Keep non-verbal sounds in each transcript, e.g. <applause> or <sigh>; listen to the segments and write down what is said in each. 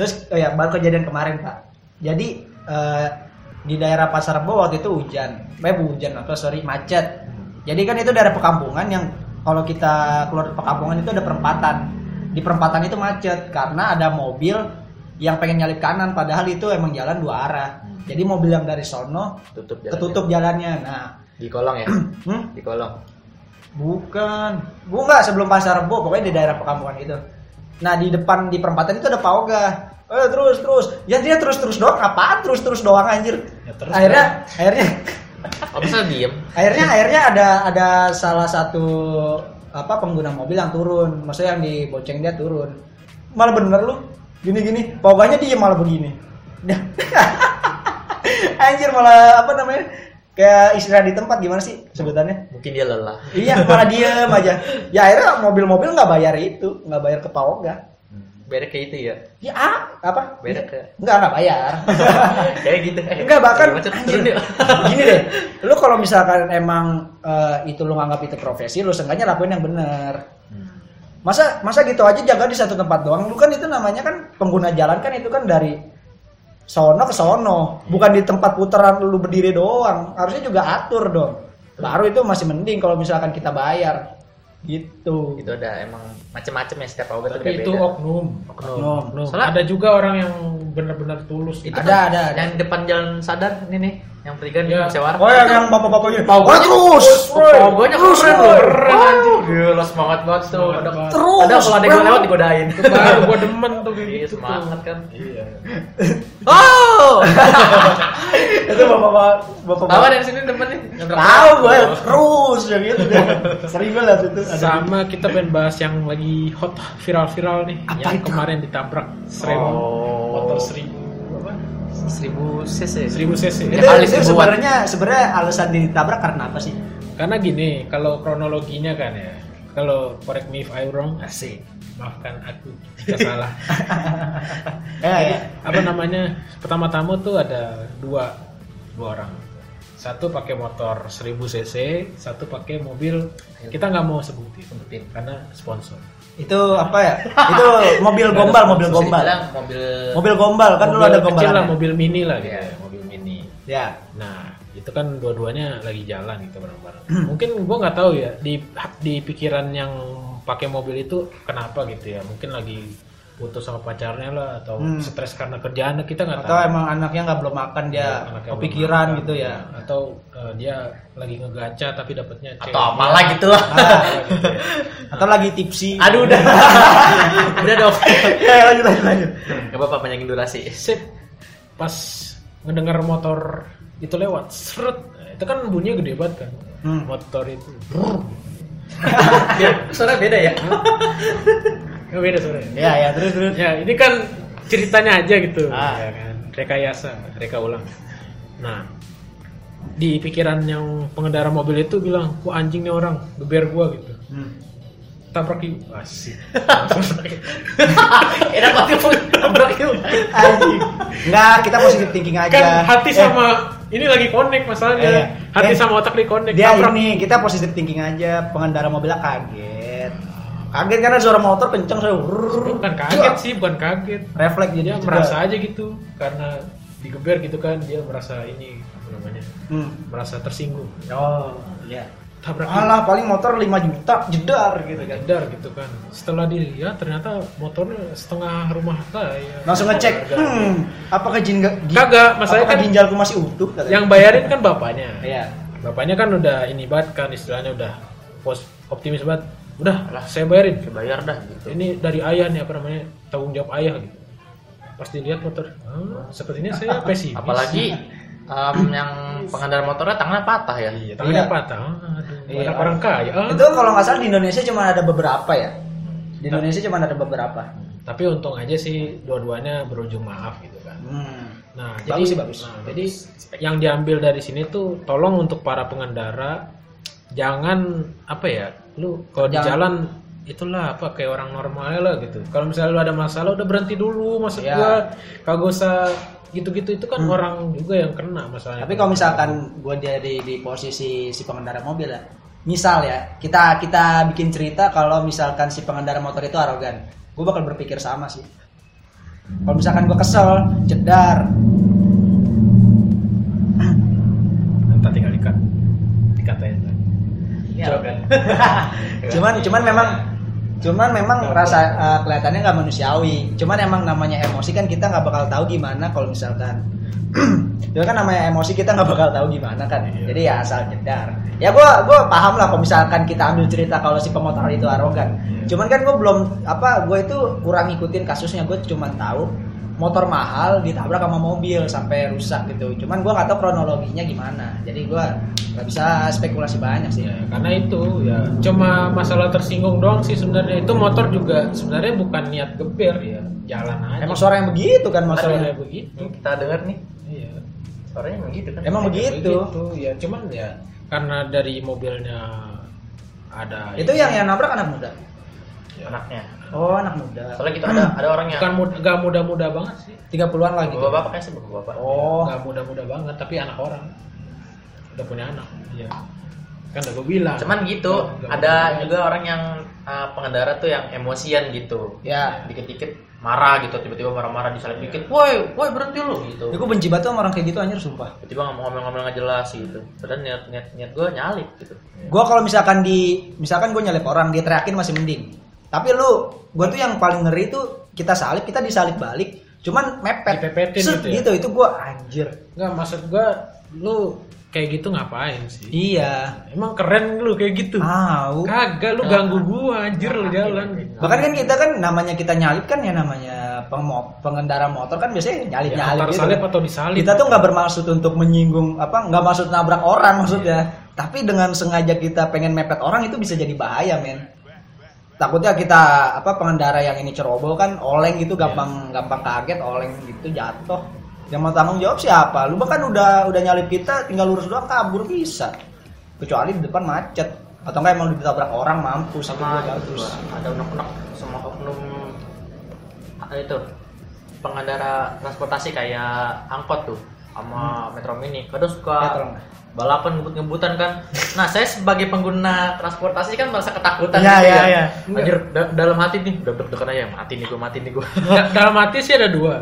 Terus oh ya baru kejadian kemarin pak. Jadi eh, di daerah Pasar Rebo waktu itu hujan, eh bu, hujan apa sorry macet. Jadi kan itu daerah perkampungan yang kalau kita keluar dari perkampungan itu ada perempatan. Di perempatan itu macet karena ada mobil yang pengen nyalip kanan padahal itu emang jalan dua arah. Jadi mobil yang dari sono Tutup jalan. ketutup jalannya. Nah, Di kolong ya. <clears throat> hmm? Di kolong. Bukan. Bukan sebelum pasar Rebo, pokoknya di daerah perkampungan itu. Nah, di depan di perempatan itu ada Pak Oga. Eh, terus terus. Ya dia terus terus doang. Apaan terus terus doang anjir? Ya, terus akhirnya akhirnya Oh, bisa diem. akhirnya akhirnya ada ada salah satu apa pengguna mobil yang turun. Maksudnya yang dibonceng dia turun. Malah bener lu. Gini gini. Pak Oganya dia malah begini. <laughs> anjir malah apa namanya? Kayak istirahat di tempat gimana sih sebutannya? Mungkin dia lelah. Iya, malah diem aja. Ya akhirnya mobil-mobil nggak bayar itu, nggak bayar ke Paoga. Beda kayak itu ya. Ya ah, apa? Beda ke. Nggak nggak bayar. <laughs> Kayak gitu. Eh, Enggak bahkan anjir, <laughs> gini deh. Lu kalau misalkan emang eh, itu lu nganggap itu profesi, lu seenggaknya lakuin yang bener. Masa masa gitu aja jaga di satu tempat doang. Lu kan itu namanya kan pengguna jalan kan itu kan dari sono ke sono, bukan di tempat putaran lu berdiri doang. Harusnya juga atur dong. Baru itu masih mending kalau misalkan kita bayar. Gitu. Itu ada emang macem-macem ya setiap awal tuh Tapi itu oknum. Oknum. Oknum. Soalnya- ada juga orang yang benar-benar tulus. Itu Ada, kan ada, ada. Yang depan jalan sadar ini nih, yang perigan Ya. di Sewara. Oh yang, yang bapak-bapaknya. Oh. Pogonya Terus, keren bro. loh. Keren Gila semangat banget tuh. Semangat Ada, banget. Terus, ada kalau ada yang lewat digodain. Baru gua demen tuh kayak Iya, gitu. tuh. semangat kan. Iya. Oh. <laughs> itu bapak-bapak bapak. Tahu dari sini depan nih. Tahu gue terus ya gitu. Sering banget itu. Ada Sama kita pengen bahas yang lagi hot viral-viral nih, Apa yang itu? kemarin ditabrak seribu Oh. motor seribu apa? Seribu cc. Seribu cc. itu, kali itu sebenarnya sebenarnya alasan ditabrak karena apa sih? Karena gini, kalau kronologinya kan ya, kalau correct me if I wrong, asik. Maafkan aku jika salah. <laughs> Eh, ya. Apa namanya? Pertama-tama tuh ada dua dua orang. Satu pakai motor 1000 cc, satu pakai mobil. Kita nggak mau sebutin, Sebutin. karena sponsor. itu apa ya? Itu mobil gombal, mobil gombal. mobil Mobil gombal kan dulu Mobil ada kecil gombalan. lah, mobil mini lah gitu Iya. ya, mobil mini. Ya. Nah, itu kan dua-duanya lagi jalan gitu bareng-bareng. Mungkin gua nggak tahu ya di di pikiran yang pakai mobil itu kenapa gitu ya. Mungkin lagi putus sama pacarnya lah atau Hmm. stres karena kerjaan kita nggak Atau tahu. emang anaknya nggak belum makan dia Iya, anaknya kepikiran belum gitu makan, ya. Atau eh, dia lagi ngegaca tapi dapatnya cewek. atau apalah gitu lah. Ah, gitu ya. <laughs> atau lagi tipsi. Aduh udah. <laughs> udah dong. <laughs> ya, lanjut lanjut lanjut. Gak apa-apa panjangin durasi. Sip. Pas ngedengar motor itu lewat, seret. Nah, itu kan bunyinya gede banget kan. Hmm. Motor itu. <laughs> Ya, suara beda ya. Ya, beda suaranya. Ya ya terus terus. Ya, ini kan ceritanya aja gitu, Ah. ya kan. Rekayasa, reka ulang. Nah, di pikiran yang pengendara mobil itu bilang, "Wah, anjing nih orang, geber gua gitu." Hmm. Tabrak yuk. Asik. <laughs> Enak banget tabrak yuk. Anjing. Enggak, kita positif thinking aja. kan hati Eh, sama ini lagi connect masalahnya. Iya. Hati Eh, sama otak di connect. dia Tabrak. ini kita positif thinking aja pengendara mobilnya kaget kaget karena suara motor kenceng saya bukan kaget sih, bukan kaget. refleks jadi Dia merasa aja gitu karena digeber gitu kan, dia merasa ini apa namanya? hmm. Merasa tersinggung. oh iya Tabrak alah paling motor 5 juta jedar gitu kan Jedar gitu kan. Setelah dilihat ternyata motornya setengah rumah saya. langsung ngecek Harga. hmm apakah jin Kagak, masalahnya kan ginjalku masih utuh katanya. yang bayarin kan bapaknya. iya Bapaknya kan udah ini banget kan istilahnya udah pos optimis banget. Udah lah saya bayarin. Saya bayar dah gitu. Ini dari ayah nih apa namanya tanggung jawab ayah gitu. Pas dilihat motor, ah, sepertinya saya <laughs> pesimis. Apalagi em, yang pengendara motornya tangannya patah ya. Iya, tangannya Iya. patah. Iya. orang orang kaya. Ah. itu kalau nggak salah di Indonesia cuma ada beberapa ya di Indonesia cuma ada beberapa Tapi untung aja sih dua-duanya berujung maaf gitu kan. hmm. Nah, Bagus jadi sih, bagus. nah, jadi yang diambil dari sini tuh tolong untuk para pengendara jangan apa ya, lu kalau di jalan itulah apa kayak orang normalnya lah gitu. Kalau misalnya lu ada masalah udah berhenti dulu maksud Iya. gua kagak usah gitu-gitu itu kan orang juga yang kena masalahnya. Tapi kalau misalkan gue jadi di posisi si pengendara mobil ya, misal ya kita kita bikin cerita kalau misalkan si pengendara motor itu arogan, gue bakal berpikir sama sih. Kalau misalkan gue kesel, jedar. Nanti tinggal ikat. Ikat aja. Iya kan. <laughs> cuman cuman memang cuman memang rasa eh, kelihatannya nggak manusiawi. Cuman emang namanya emosi kan kita nggak bakal tahu gimana kalau misalkan itu <clears throat> kan namanya emosi kita nggak bakal tahu gimana kan. Iya. Jadi ya asal jedar. Ya gua gua paham lah kalau misalkan kita ambil cerita kalau si pemotor itu arogan. Iya. Cuman kan gua belum apa gua itu kurang ngikutin kasusnya. Gue cuman tahu motor mahal ditabrak sama mobil sampai rusak gitu. Cuman gua nggak tahu kronologinya gimana. Jadi gua nggak bisa spekulasi banyak sih. Ya, karena itu ya cuma masalah tersinggung doang sih sebenarnya. Itu motor juga sebenarnya bukan niat geber ya, jalan aja. Emang suara yang begitu kan maksudnya. begitu. Ini kita denger nih. Iya. Suaranya emang gitu kan. Emang begitu. ya cuman ya karena dari mobilnya ada Itu yang yang nabrak anak muda. Anaknya. Oh, anak muda. Soalnya gitu ada ada orang yang bukan muda, gak muda-muda banget sih 30-an lagi. bapak-bapak kayak sih bapak-bapak. Oh, nggak muda-muda banget tapi anak orang udah punya anak iya kan udah gue bilang Cuman gitu, nggak ada muda. juga orang yang uh, pengendara tuh yang emosian gitu. ya. Dikit-dikit marah gitu, tiba-tiba marah-marah disalip dikit, woi, woi berhenti lu gitu. Ya, gue benci banget sama orang kayak gitu anjir sumpah. Tiba-tiba ngomong-ngomong nggak jelas gitu. Padahal niat niat niat gue nyalip gitu. Gue kalau misalkan di misalkan gue nyalip orang dia teriakin masih mending. Tapi lu, gue tuh yang paling ngeri tuh kita salip, kita disalip balik, cuman mepet. Dipepetin Set, gitu ya? gitu, itu gue anjir. nggak maksud gue lu kayak gitu ngapain sih Iya. emang keren lu kayak gitu Tahu. kagak lu ganggu gua anjir lu jalan Bahkan kan kita kan namanya kita nyalip kan ya namanya pengendara motor kan biasanya nyalip ya, nyalip gitu. salip atau disalip Kita tuh nggak bermaksud untuk menyinggung apa nggak maksud nabrak orang maksudnya. Tapi dengan sengaja kita pengen mepet orang itu bisa jadi bahaya men. Takutnya kita apa pengendara yang ini ceroboh kan oleng gitu gampang gampang kaget oleng gitu jatuh. Yang mau tanggung jawab siapa? Lu bahkan udah udah nyalip kita tinggal lurus doang kabur bisa. Kecuali di depan macet atau enggak emang ditabrak orang mampus itu Sama ada unek-unek sama oknum itu pengendara transportasi kayak angkot tuh sama Metro Mini. Kadang suka. Balapan ngebut-ngebutan kan. Nah, saya sebagai pengguna transportasi kan merasa ketakutan Iya, gitu iya, ya. iya. Anjir, da- dalam hati nih, udah deg-degan aja, mati nih gua, mati nih gua. <laughs> Da- dalam hati sih ada dua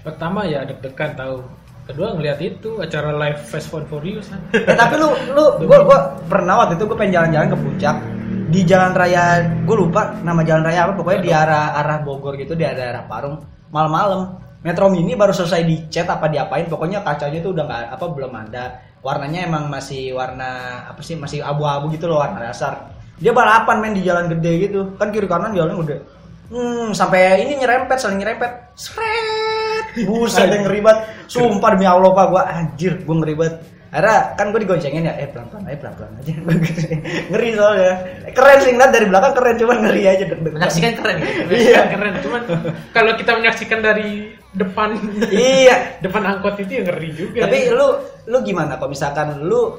pertama ya deg-degan tahu kedua ngeliat itu acara live Fast Fun for You kan Eh, tapi lu lu gua gua pernah waktu itu gua pengen jalan-jalan ke puncak di jalan raya gue lupa nama jalan raya apa pokoknya di arah arah Bogor gitu di daerah Parung malam-malam Metro Mini baru selesai dicat apa diapain pokoknya kacanya tuh udah nggak apa belum ada warnanya emang masih warna apa sih masih abu-abu gitu loh warna dasar. Dia balapan main di jalan gede gitu. Kan kiri kanan jalannya udah hmm sampai ini nyerempet saling nyerempet. Seret buset <laughs> yang ngeri banget sumpah demi Allah pak gua anjir gua ngeri banget Akhirnya kan gue digoncengin ya, eh pelan-pelan aja pelan-pelan aja. <laughs> ngeri soalnya. Keren sih ngeliat dari belakang keren cuman ngeri aja. Menyaksikan keren. <laughs> Iya. keren cuman kalau kita menyaksikan dari depan <laughs> Iya. depan angkot itu ya ngeri juga Tapi lu lu gimana kalau misalkan lu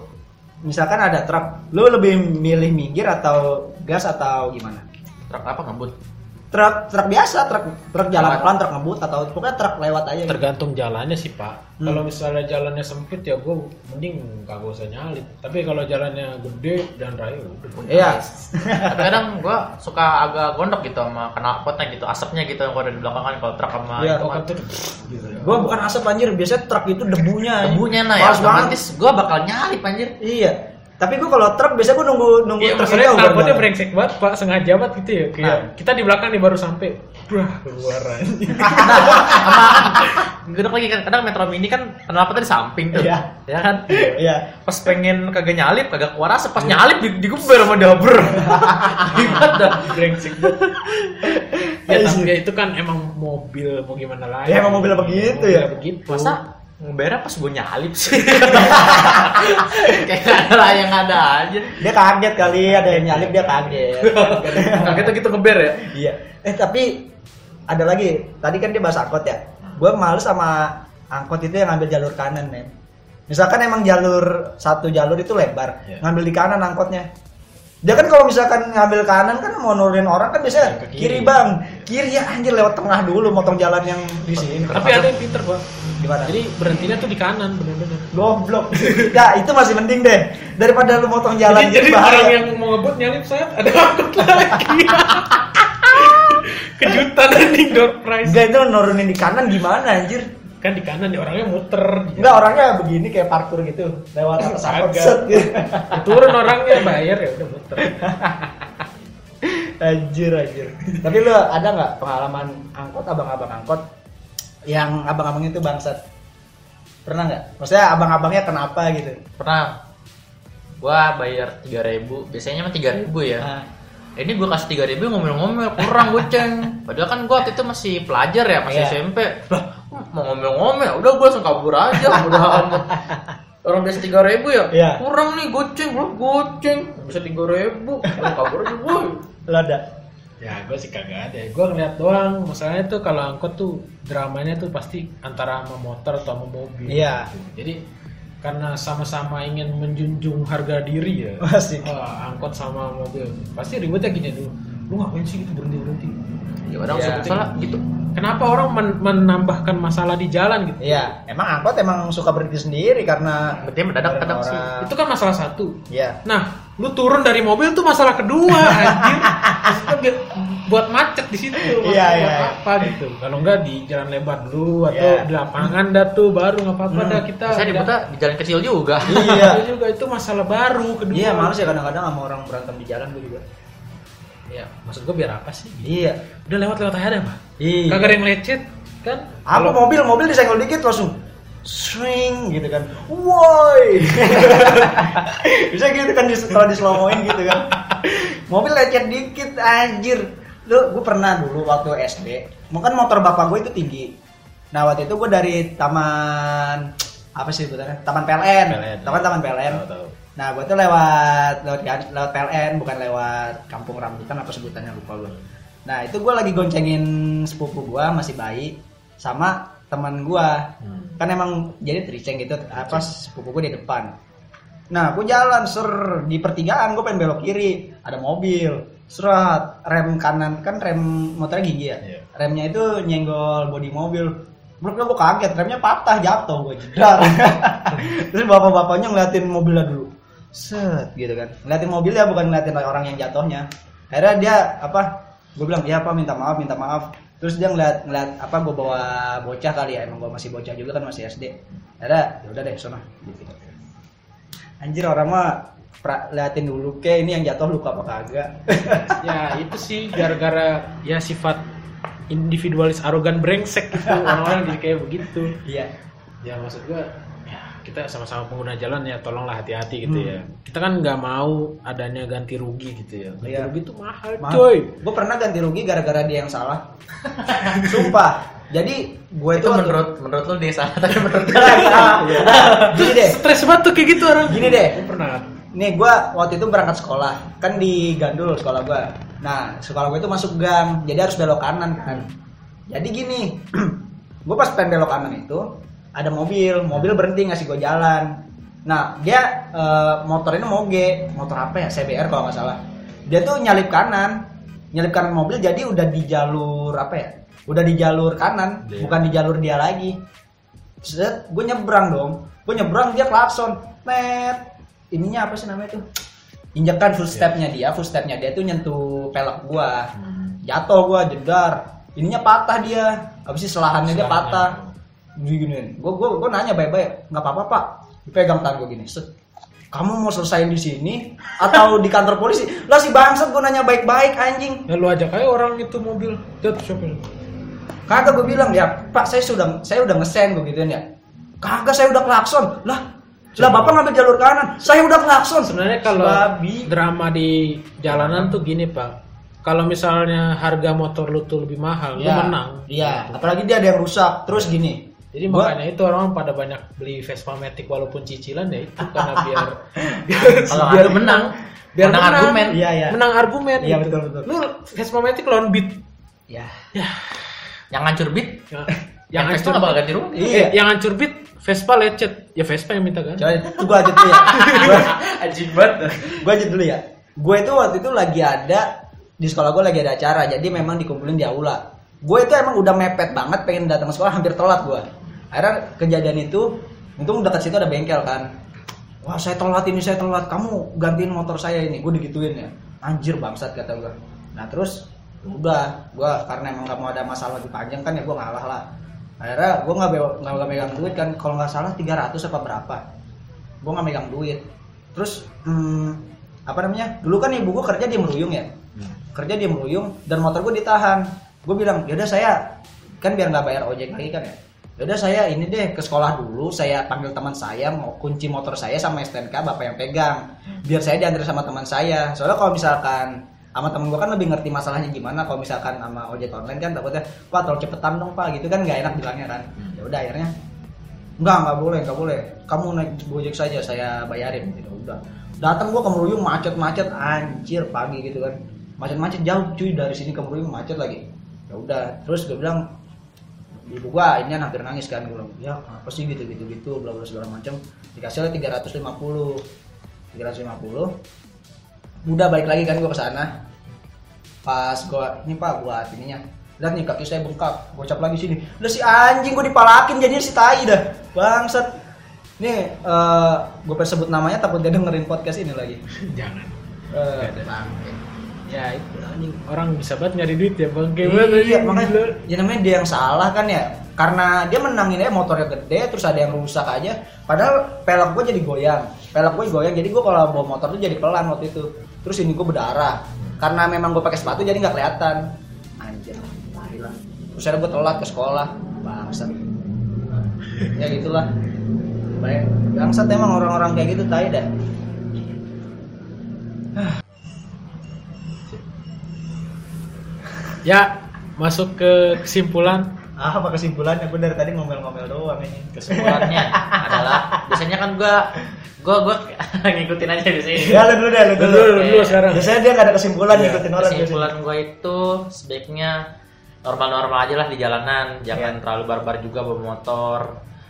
misalkan ada truk, lu lebih milih minggir atau gas atau gimana? Truk apa ngebut? Truk truk biasa, truk truk jalan pelan, truk ngebut atau pokoknya truk lewat aja. gitu. tergantung jalannya sih pak Hmm. kalau misalnya jalannya sempit ya gue mending gak usah nyalip tapi kalau jalannya gede dan raya udah Iya. <laughs> Kadang gua suka agak gondok gitu sama kena potnya gitu, asapnya gitu yang ada di belakang kan kalau truk sama Iya, itu oh kan. gitu ya Gua bukan asap anjir, biasanya truk itu debunya. Debunya nah ya, otomatis gua bakal nyalip anjir. Iya. Tapi gua kalau truk biasanya gua nunggu nunggu Iya, truk knalpotnya udah- brengsek banget pak, sengaja banget gitu ya. Kayak Nah. kita di belakang nih baru sampai, brah keluar. <laughs> Gedek lagi kan kadang Metro Mini kan kenapa tadi samping tuh. Iya. Ya kan? Iya. Pas pengen kagak nyalip, kagak keluar asap, pas nyalip di- digeber sama dabur. <laughs> Gimana dah? brengsek banget. ya tapi ya itu kan emang mobil mau gimana lagi. Ya, emang mobil begitu Mobil ya. Begitu. Masa ngebernya pas gue nyalip sih? <laughs> Kayak gak ada yang ada aja. Dia kaget kali ada yang nyalip dia kaget. <laughs> Kaget gitu ngeber ya? iya. Eh tapi ada lagi. Tadi kan dia bahas angkot ya. Gua males sama angkot itu yang ngambil jalur kanan, men. Misalkan emang jalur satu jalur itu lebar, Iya. ngambil di kanan angkotnya. Dia kan kalau misalkan ngambil kanan kan mau nurunin orang kan biasanya Ke kiri. kiri. bang, kiri ya anjir lewat tengah dulu motong jalan yang di sini. Tapi ada yang pinter pak. Jadi berhentinya tuh di kanan bener-bener. Goblok. ya itu masih mending deh daripada lu motong jalan jadi, jadi orang yang mau ngebut nyalip saya ada angkot lagi. <laughs> kejutan anjing door prize Enggak itu nurunin di kanan gimana anjir? kan di kanan nih orangnya muter Enggak orangnya begini kayak parkur gitu lewat atas angkot Kagak. set gitu. <laughs> turun orangnya bayar ya udah muter <laughs> anjir anjir. Tapi lu ada nggak pengalaman angkot abang-abang angkot yang abang-abang itu bangsat? Pernah nggak? Maksudnya abang-abangnya kenapa gitu? Pernah gua bayar 3000 biasanya mah 3000 ya. Ah, Ini gua kasih 3000 ngomel-ngomel kurang goceng. Padahal kan gua waktu itu masih pelajar ya, masih Iya. SMP. Lah, mau ngomel-ngomel, udah gua langsung kabur aja, udah. Orang biasa 3000 ya? Iya. Kurang nih goceng, belum goceng. Bisa 3000. Langsung kabur aja, boy. lu ada? Ya gue sih kagak ada gue ngeliat doang masalahnya tuh kalau angkot tuh dramanya tuh pasti antara sama motor atau sama mobil Iya. gitu. jadi karena sama-sama ingin menjunjung harga diri ya Masih. ah, angkot sama mobil pasti ribetnya gini dulu lu ngapain sih gitu berhenti berhenti Ya Iya. suka salah gitu. kenapa orang men- menambahkan masalah di jalan gitu Iya, emang angkot emang suka berhenti sendiri karena Berarti mendadak kadang sih. orang- itu kan masalah satu Iya. nah lu turun dari mobil tuh masalah kedua <laughs> anjir buat macet di situ Iya, buat iya. apa gitu kalau enggak di jalan lebar dulu atau Iya. di lapangan dah tuh baru nggak apa-apa Hmm. dah kita Saya dibuta di jalan kecil juga. Iya. itu juga itu masalah baru kedua Iya, males ya kadang-kadang sama orang berantem di jalan gue juga. Ya maksud gua biar apa sih Iya. udah lewat lewat aja dah mah Iya. kagak ada yang lecet kan Apa mobil mobil disenggol dikit langsung swing gitu kan. Woi. <laughs> Bisa gitu kan di, kalau di gitu kan. Mobil lecet dikit anjir. Lu gue pernah dulu waktu SD. Mungkin motor bapak gue itu tinggi. Nah, waktu itu gue dari taman apa sih sebutannya? Taman PLN. PLN. Taman Taman PLN. Tahu, tahu. Nah, gue tuh lewat lewat lewat PLN, bukan lewat Kampung Rambutan apa sebutannya lupa gue. Nah, itu gue lagi goncengin sepupu gue masih bayi sama teman gue. Hmm. Kan emang jadi triceng gitu, apa sepupu gue di depan. Nah, gue jalan ser di pertigaan gue pengen belok kiri, ada mobil. Serat rem kanan kan rem motornya gigi ya. Iya. Remnya itu nyenggol bodi mobil. Menurut gue kaget, remnya patah jatuh gue jedar. <laughs> Terus bapak-bapaknya ngeliatin mobilnya dulu. Set gitu kan. Ngeliatin mobilnya bukan ngeliatin orang yang jatuhnya. Akhirnya dia apa? Gue bilang, "Iya, Pak, minta maaf, minta maaf." Terus dia ngeliat ngeliat apa gue bawa bocah kali ya, emang gue masih bocah juga kan masih SD. Akhirnya ya udah deh, sana. Gitu. Anjir orang mah pra, liatin dulu ke ini yang jatuh luka apa kagak. <laughs> ya itu sih gara-gara ya sifat individualis arogan brengsek gitu orang-orang jadi kayak begitu Iya. ya maksud ya kita sama-sama pengguna jalan ya tolonglah hati-hati gitu Hmm. ya kita kan nggak mau adanya ganti rugi gitu ya ganti Iya. rugi itu mahal, Maaf, coy gue pernah ganti rugi gara-gara dia yang salah. <laughs> Sumpah. Jadi gue itu Itu waktu- menurut menurut lu dia salah, tapi menurut gue <laughs> Nah, salah. Gini deh. stres banget tuh kayak gitu orang Gini deh. Gua pernah Nih gue waktu itu berangkat sekolah kan di Gandul sekolah gue. Nah sekolah gue itu masuk gang, jadi harus belok kanan kan. Jadi gini, <clears throat> gue pas pengen belok kanan itu ada mobil, mobil berhenti ngasih gue jalan. Nah dia eh, motor ini moge, motor apa ya? CBR kalau nggak salah. Dia tuh nyalip kanan, nyalip kanan mobil jadi udah di jalur apa ya? Udah di jalur kanan, Iya. bukan di jalur dia lagi. Set, gue nyebrang dong. Gue nyebrang dia klakson. Net. Ininya apa sih namanya tuh? Injekan footstepnya dia, footstepnya dia tuh nyentuh pelek gua. Jatuh gua jedar. Ininya patah dia. Habis itu selahannya dia patah. Gini, gua gua gua nanya baik-baik, nggak apa-apa pak. Dipegang tangan gua gini. Set. Kamu mau selesaiin di sini atau di kantor polisi? Lah si bangsat gua nanya baik-baik anjing. ya lu ajak aja orang itu mobil jatuh siapa? Kagak gue bilang ya, Pak saya sudah saya udah ngesen gue gituin ya. Kagak saya udah klakson. Lah, lah Bapak ngambil jalur kanan. Saya udah klakson. sebenarnya kalau Babi. drama di jalanan tuh gini pak kalau misalnya harga motor lu tuh lebih mahal lu Iya, menang Iya, apalagi dia ada yang rusak. Terus gini. Jadi gua- makanya itu orang pada banyak beli Vespa Matic walaupun cicilan ya itu karena <laughs> biar Kalau biar menang, biar menang menang, argumen. Iya, iya. menang argumen Iya, gitu. betul, betul. Lu Vespa Matic lawan Beat Ya. ya yang hancur beat, ya, yang nggak bakal ganti rugi. Iya. eh, yang hancur Beat Vespa lecet ya Vespa yang minta kan Coba itu gua aja dulu ya. Gua, <laughs> Anjing banget. gua aja dulu ya. Gue itu waktu itu lagi ada di sekolah gue lagi ada acara, jadi memang dikumpulin di aula. Gue itu emang udah mepet banget pengen datang ke sekolah hampir telat gue. Akhirnya kejadian itu, untung dekat situ ada bengkel kan. Wah saya telat ini saya telat, kamu gantiin motor saya ini, gue digituin ya. Anjir bangsat kata gue. Nah terus udah. Gua karena emang gak mau ada masalah lebih panjang kan ya gua ngalah lah. Akhirnya gua nggak be- nggak megang duit kan. Kalau nggak salah 300 apa berapa. Gua nggak megang duit. Terus hmm, apa namanya? Dulu kan ibu gua kerja di Meruyung ya. Kerja di Meruyung dan motor gue ditahan. Gue bilang yaudah saya kan biar nggak bayar ojek lagi kan ya yaudah saya ini deh ke sekolah dulu saya panggil teman saya mau kunci motor saya sama STNK bapak yang pegang biar saya diantar sama teman saya soalnya kalau misalkan sama temen gue kan lebih ngerti masalahnya gimana kalau misalkan sama ojek online kan takutnya pak tolong cepetan dong pak gitu kan nggak enak bilangnya kan ya udah akhirnya Enggak, enggak boleh, enggak boleh. Kamu naik Gojek saja, saya bayarin gitu. Udah. Datang gua ke Meruyung macet-macet anjir pagi gitu kan. Macet-macet jauh cuy dari sini ke Meruyung macet lagi. Ya udah, terus gue bilang ibu gua ini hampir nangis kan bilang ya apa sih gitu gitu gitu bla bla segala macam. Dikasih lah 350 350 udah balik lagi kan gua ke sana. Pas gua ini pak buat ininya. Lihat nih kaki saya bengkak gocap lagi sini. Udah si anjing gua dipalakin jadinya si tai dah. Bangsat. Nih eh gue pengen sebut namanya takut dia dengerin podcast ini lagi. <laughs> Jangan. Bangke. Ya itu anjing. Orang bisa banget nyari duit ya bang. Kayak iya, makanya gila. ya namanya dia yang salah kan ya. Karena dia menangin aja motornya gede terus ada yang rusak aja. Padahal pelek gue jadi goyang. Pelek gue goyang jadi gue kalau bawa motor tuh jadi pelan waktu itu. Terus ini gue berdarah. Karena memang gue pakai sepatu jadi nggak kelihatan. Anjir lah. Terus akhirnya gue telat ke sekolah. Bangsat. Ya gitulah. Baik. Bangsat emang orang-orang kayak gitu tai dah Ya masuk ke kesimpulan. ah apa kesimpulannya gue dari tadi ngomel-ngomel doang ini kesimpulannya <laughs> adalah biasanya kan gua gua gua <laughs> ngikutin aja di sini ya lu dulu deh lu dulu, Dulu, dulu, sekarang. biasanya dia nggak ada kesimpulan Iya. ngikutin orang kesimpulan gue itu sebaiknya normal-normal aja lah di jalanan jangan Iya. terlalu barbar juga bawa motor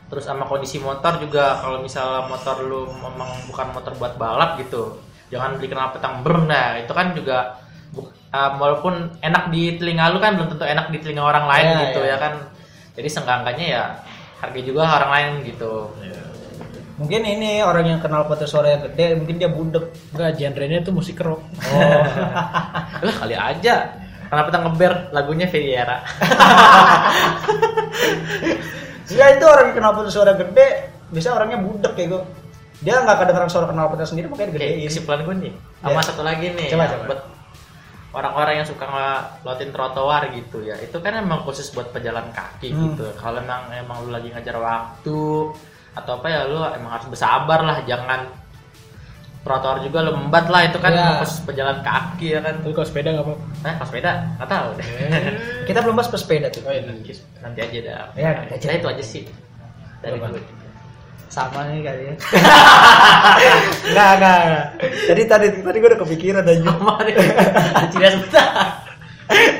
terus sama kondisi motor juga kalau misalnya motor lu memang bukan motor buat balap gitu jangan beli kenal petang brem nah itu kan juga uh, walaupun enak di telinga lu kan belum tentu enak di telinga orang lain Iya, gitu iya. ya kan jadi seenggaknya ya hargai juga orang lain gitu mungkin ini orang yang kenal potensi suara yang gede mungkin dia budek Enggak, genrenya itu musik rock. oh <laughs> lah kali aja kenapa kita ngeber lagunya Viera <laughs> ya itu orang yang kenal potensi suara gede biasanya orangnya budek kayak gue dia nggak kedengeran suara kenal potensi sendiri makanya gedein kesimpulan gue nih. Sama Ya. satu lagi nih, Coba, yang coba. Orang-orang yang suka ngelotin trotoar gitu ya. Itu kan emang khusus buat pejalan kaki Hmm. gitu. Kalau emang emang lu lagi ngajar waktu atau apa ya lu emang harus bersabar lah, jangan trotoar juga lembat lah itu kan Ya. khusus pejalan kaki ya kan. Kalau sepeda nggak apa-apa. Nah, pas sepeda nggak tahu deh. kita belum bahas pesepeda tuh Oh, iya. Nanti aja dah. Ya. Nah, itu aja sih. Dari Apa? gue. Sama nih kali ya <laughs> nggak nggak jadi tadi tadi gue udah kepikiran Sama deh. Ciri sebentar.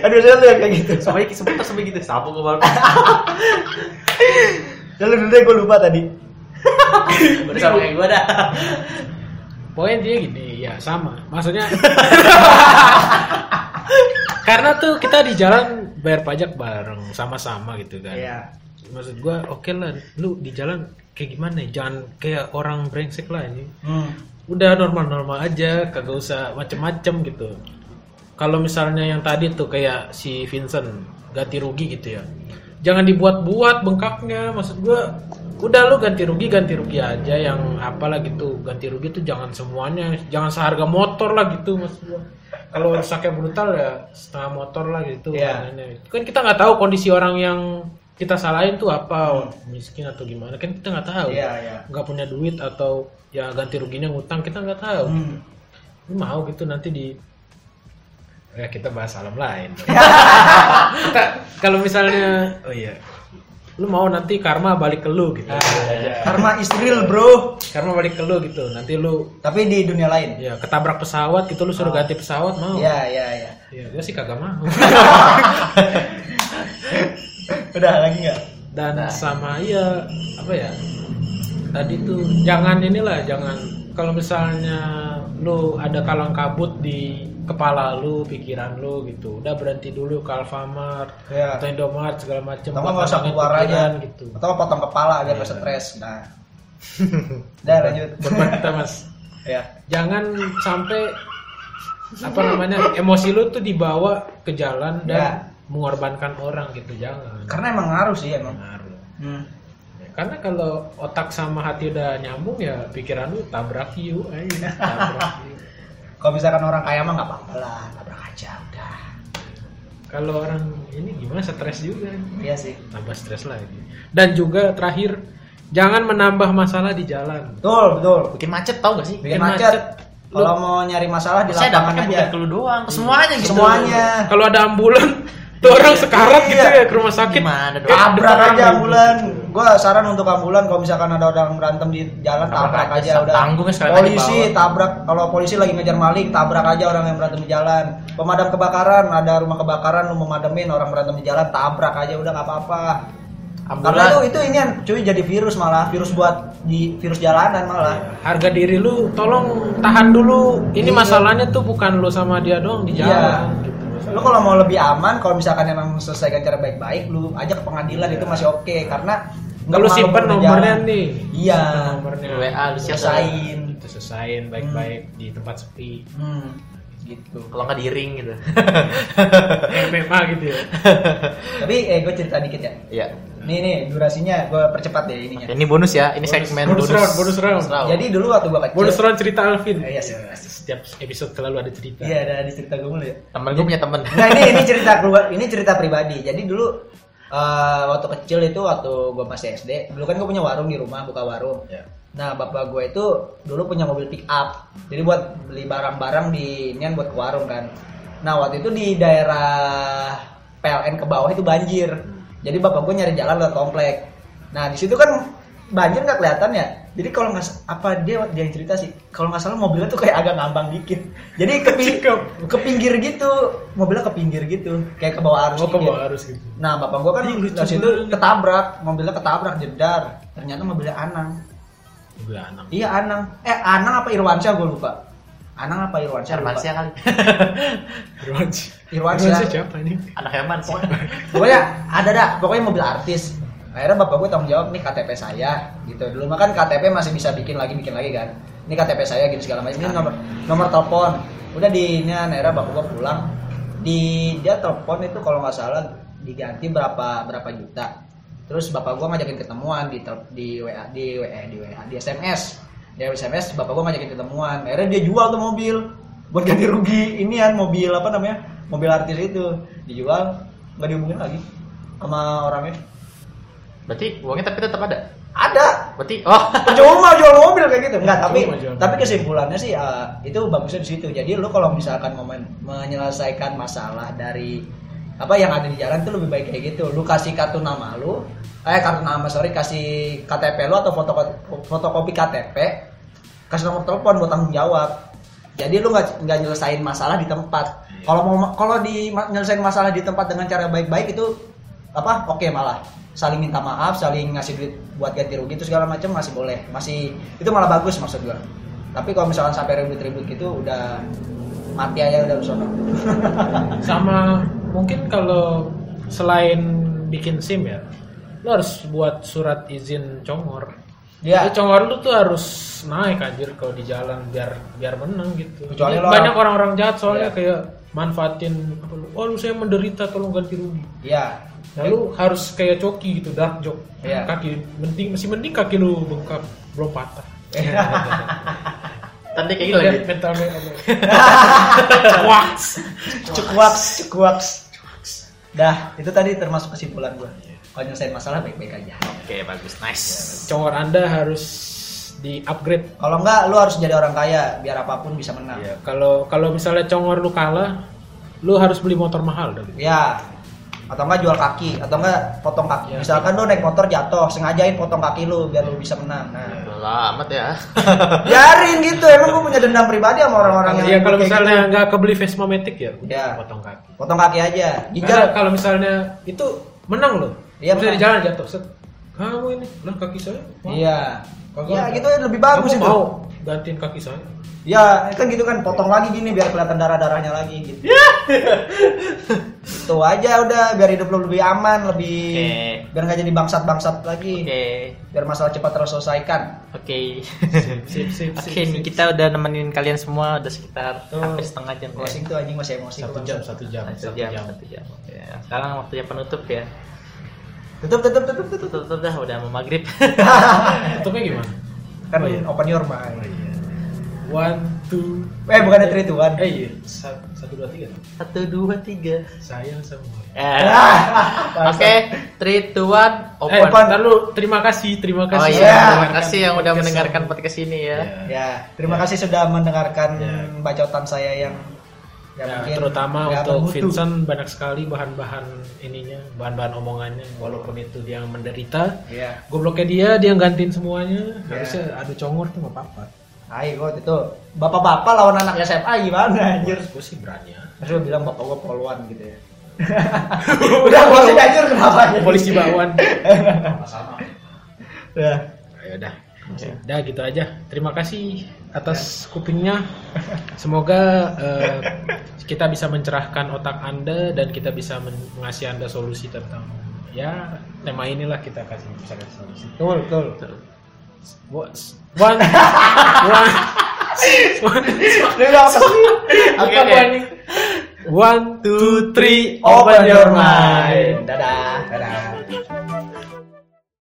aduh saya tuh yang kayak gitu Sampai sebentar sampai gitu. Sapu gue baru. <laughs> ya lu dulu deh gue lupa tadi <laughs> Udah sama kayak gue dah. Pokoknya dia gini, ya sama. Maksudnya karena tuh kita di jalan bayar pajak bareng sama-sama gitu kan. Iya. Maksud gua oke lah, lu di jalan kayak gimana ya? Jangan kayak orang brengsek lah ini. hmm. Udah normal-normal aja, kagak usah macem-macem gitu. Kalau misalnya yang tadi tuh kayak si Vincent ganti rugi gitu ya. Jangan dibuat-buat bengkaknya. Maksud gua udah lu ganti rugi ganti rugi aja yang apalah gitu. Ganti rugi tuh jangan semuanya, jangan seharga motor lah gitu maksud gua. Kalau rusaknya brutal ya setengah motor lah gitu. Makanya. Kan kita nggak tahu kondisi orang yang kita salahin tuh apa miskin atau gimana kan kita nggak tahu. Iya iya. Nggak punya duit atau ya ganti ruginya ngutang kita nggak tahu. Hmm. lu mau gitu nanti di ya kita bahas alam lain. <laughs> Kita kalau misalnya oh iya. lu mau nanti karma balik ke lu gitu. <laughs> Karma is real bro. Karma balik ke lu gitu nanti lu tapi di dunia lain. Ya ketabrak pesawat gitu lu suruh ganti pesawat mau. Iya iya iya. Ya gue sih kagak mau <laughs> udah lagi nggak dan Nah. sama ya apa ya tadi tuh jangan inilah jangan kalau misalnya lu ada kalang kabut di kepala lu pikiran lu gitu udah berhenti dulu ke Alfamart Iya. atau Indomaret segala macam atau nggak usah keluar aja gitu atau potong kepala biar nggak Iya. stres nah udah lanjut Buat kita mas ya jangan sampai apa namanya emosi lu tuh dibawa ke jalan dan Ya. Mengorbankan orang gitu jangan Karena emang ngaruh sih emang. Ngaruh. Hmm. Ya, karena kalau otak sama hati udah nyambung ya pikiran lu tabrak yuk aja <laughs> tabrak yuk. Kalau misalkan orang kaya mah nggak apa-apa lah, tabrak aja udah. kalau orang ini gimana stres juga Iya sih. tambah stres lagi dan juga terakhir jangan menambah masalah di jalan Betul, betul. Bikin macet tau gak sih? Bikin Bikin macet. macet. Kalau mau nyari masalah di lapangan aja. bukan ke lu doang, ke semuanya gitu. Semuanya. kalau ada ambulan tuh orang sekarat gitu Iya. ya ke rumah sakit Gimana dong? Tabrak depan aja ambulan. Gua saran untuk ambulan kalau misalkan ada orang berantem di jalan Tabrak tabrak, aja, aja, udah. sekalian polisi tabrak kalau polisi lagi ngejar maling tabrak aja orang yang berantem di jalan. Pemadam kebakaran ada rumah kebakaran lu mau madamin orang berantem di jalan tabrak aja udah nggak apa-apa. Karena itu Ambulan. itu ini yang cuy jadi virus malah virus buat di virus jalanan malah. harga diri lu tolong tahan dulu ini Iya. masalahnya tuh bukan lu sama dia doang di Iya. jalan gitu Lu kalau mau lebih aman, kalau misalkan emang selesaikan cara baik-baik, lu ajak ke pengadilan itu masih oke. Karena nggak lu malu simpen nomornya nih. Iya. Nomornya. WA lu Selesain. itu selesain baik-baik di tempat sepi. Hmm, gitu. Kalau nggak di ring gitu. MMA gitu ya <laughs> Tapi eh gue cerita dikit ya. Iya. Nih nih durasinya gue percepat deh ininya. Ini bonus ya, ini segmen bonus round, bonus round. Jadi dulu waktu gue kecil. bonus round cerita Alvin Eh, iya sih. setiap episode selalu ada cerita Iya ada di cerita gue mulu ya. temen gue punya temen. Nah ini ini cerita keluar, ini cerita pribadi. Jadi dulu eh, waktu kecil itu waktu gue masih SD, dulu kan gue punya warung di rumah, buka warung. Ya. Nah bapak gue itu dulu punya mobil pick up, jadi buat beli barang-barang di inian buat ke warung kan. Nah waktu itu di daerah PLN ke bawah itu banjir, jadi bapak gue nyari jalan lewat komplek. Nah di situ kan banjir nggak kelihatan ya. Jadi kalau nggak apa dia dia yang cerita sih, kalau nggak salah mobilnya tuh kayak agak ngambang dikit. Jadi ke, ke pinggir gitu, mobilnya ke pinggir gitu, kayak ke bawah arus. oh ke dikit. bawah harus gitu Nah bapak gua kan dari situ ketabrak, mobilnya ketabrak jedar. Ternyata mobilnya Anang. Gue anak Iya Anang. Eh Anang apa Irwansyah gue lupa. Anang apa Irwansyah? lupa. Hermansyah kali. <laughs> Irwansyah Irwansyah. Irwansyah siapa ini Anak Herman pokoknya. Pokoknya ada dah, pokoknya mobil artis. Akhirnya bapak gue tanggung jawab nih KTP saya gitu. Dulu mah kan KTP masih bisa bikin lagi bikin lagi kan. Ini KTP saya gitu segala macam. Ini nomor nomor telepon. Udah di ini akhirnya bapak gue pulang. Di dia telepon itu kalau nggak salah diganti berapa berapa juta. Terus bapak gue ngajakin ketemuan di di WA di WA di WA di SMS. Di SMS bapak gue ngajakin ketemuan. Akhirnya dia jual tuh mobil. Buat ganti rugi. Inian mobil apa namanya mobil artis itu. Dijual nggak dihubungin lagi sama orangnya. Berarti uangnya tapi tetap ada. ada. Berarti oh. <laughs> Percuma jual mobil kayak gitu. Enggak tapi jual tapi kesimpulannya sih eh, itu bagusnya di situ. Jadi lu kalau misalkan mau men- menyelesaikan masalah dari apa yang ada di jalan tuh lebih baik kayak gitu. Lu kasih kartu nama lu eh kartu nama sorry kasih KTP lu atau foto fotokopi KTP kasih nomor telepon buat tanggung jawab. Jadi lu nggak nggak nyelesain masalah di tempat. Kalau mau kalau di nyelesain masalah di tempat dengan cara baik-baik itu apa oke malah. Saling minta maaf saling ngasih duit buat ganti rugi itu segala macam masih boleh. Masih itu malah bagus maksud gua. Tapi kalau misalkan sampai ribut-ribut gitu udah mati aja udah sono sama mungkin kalau selain bikin sim ya lo harus buat surat izin congor ya Jadi congor lu tuh harus naik anjir kalau di jalan biar biar menang gitu. Kecuali lo banyak orang- orang-orang jahat soalnya Iya. kayak manfaatin apa lu, oh lu saya menderita tolong ganti rugi. ya Lalu harus kayak coki gitu dark joke. Iya. Kaki mending masih mending kaki lu bengkak belum patah. tadi kayak gitu lagi. Mental mental. Waks. <laughs> cekuaks cekuaks dah itu tadi termasuk kesimpulan gua kalau nyelesain masalah baik-baik aja Oke, bagus. Nice. Congor Anda harus di upgrade. kalau enggak lu harus jadi orang kaya biar apa pun bisa menang Ya, kalau kalau misalnya congor lu kalah, lu harus beli motor mahal dari. Ya. Atau enggak jual kaki, atau enggak potong kaki. Ya. Misalkan lu naik motor jatuh, sengajain potong kaki lu biar lu bisa menang. Nah, Udah amat ya. <laughs> biarin gitu. Emang gua punya dendam pribadi sama orang-orang yang Iya kalau misalnya gitu. nggak kebeli Vespa Matic ya, udah Ya. potong kaki. potong kaki aja. Karena Gijar. kalau misalnya itu menang loh. Iya, bisa di jalan jatuh. Set. kamu ini lah kaki saya Iya. Kagak Ya gitu lebih bagus itu. mau gantiin kaki saya Ya kan gitu kan potong lagi gini biar kelihatan darah-darahnya lagi gitu. itu aja udah biar hidup lu lebih aman, lebih Oke. biar nggak jadi bangsat-bangsat lagi. Oke. Biar masalah cepat terselesaikan. Oke. sip sip Oke, nih sip. kita udah nemenin kalian semua udah sekitar Tuh. hampir setengah jam. ya. Closing tuh anjing masih emosi satu jam satu jam Satu satu jam, jam satu jam. Ya, sekarang waktunya penutup ya. Tutup tutup tutup tutup. Tutup, tutup dah udah mau maghrib. <laughs> tutupnya gimana Kan Oh, iya. open your mind. one two Eh bukannya three to one. eh iya satu dua tiga Satu, dua, tiga. sayang sama Eh. Ah, <laughs> Oke, three, two, one, eh open. ntar lu terima kasih terima Oh kasih iya, Ya. terima kasih yang udah mendengarkan podcast ini ya. Ya. Ya, terima kasih sudah mendengarkan Ya. bacotan saya yang Ya, mungkin terutama untuk bermutu. Vincent banyak sekali bahan-bahan ininya, bahan-bahan omongannya. Walaupun itu dia yang menderita, Iya. gobloknya dia dia yang gantiin semuanya. Ya. Harusnya adu congor tuh nggak apa-apa. Ayo itu bapak-bapak lawan anak SMA gimana anjir? Gue sih berani ya. Terus bilang bapak gua poluan gitu ya. <laughs> Udah sih anjir kenapa ya? Polisi bakwan. <laughs> Ya. ya udah. Udah gitu aja. Terima kasih atas kupingnya. Semoga eh, kita bisa mencerahkan otak Anda dan kita bisa men- mengasih Anda solusi tentang ya tema inilah kita kasih bisa kasih solusi. Betul, betul. One, one, one? Oke, Apa oke. ini? One, two, three, Open your mind. Dadah. Dadah.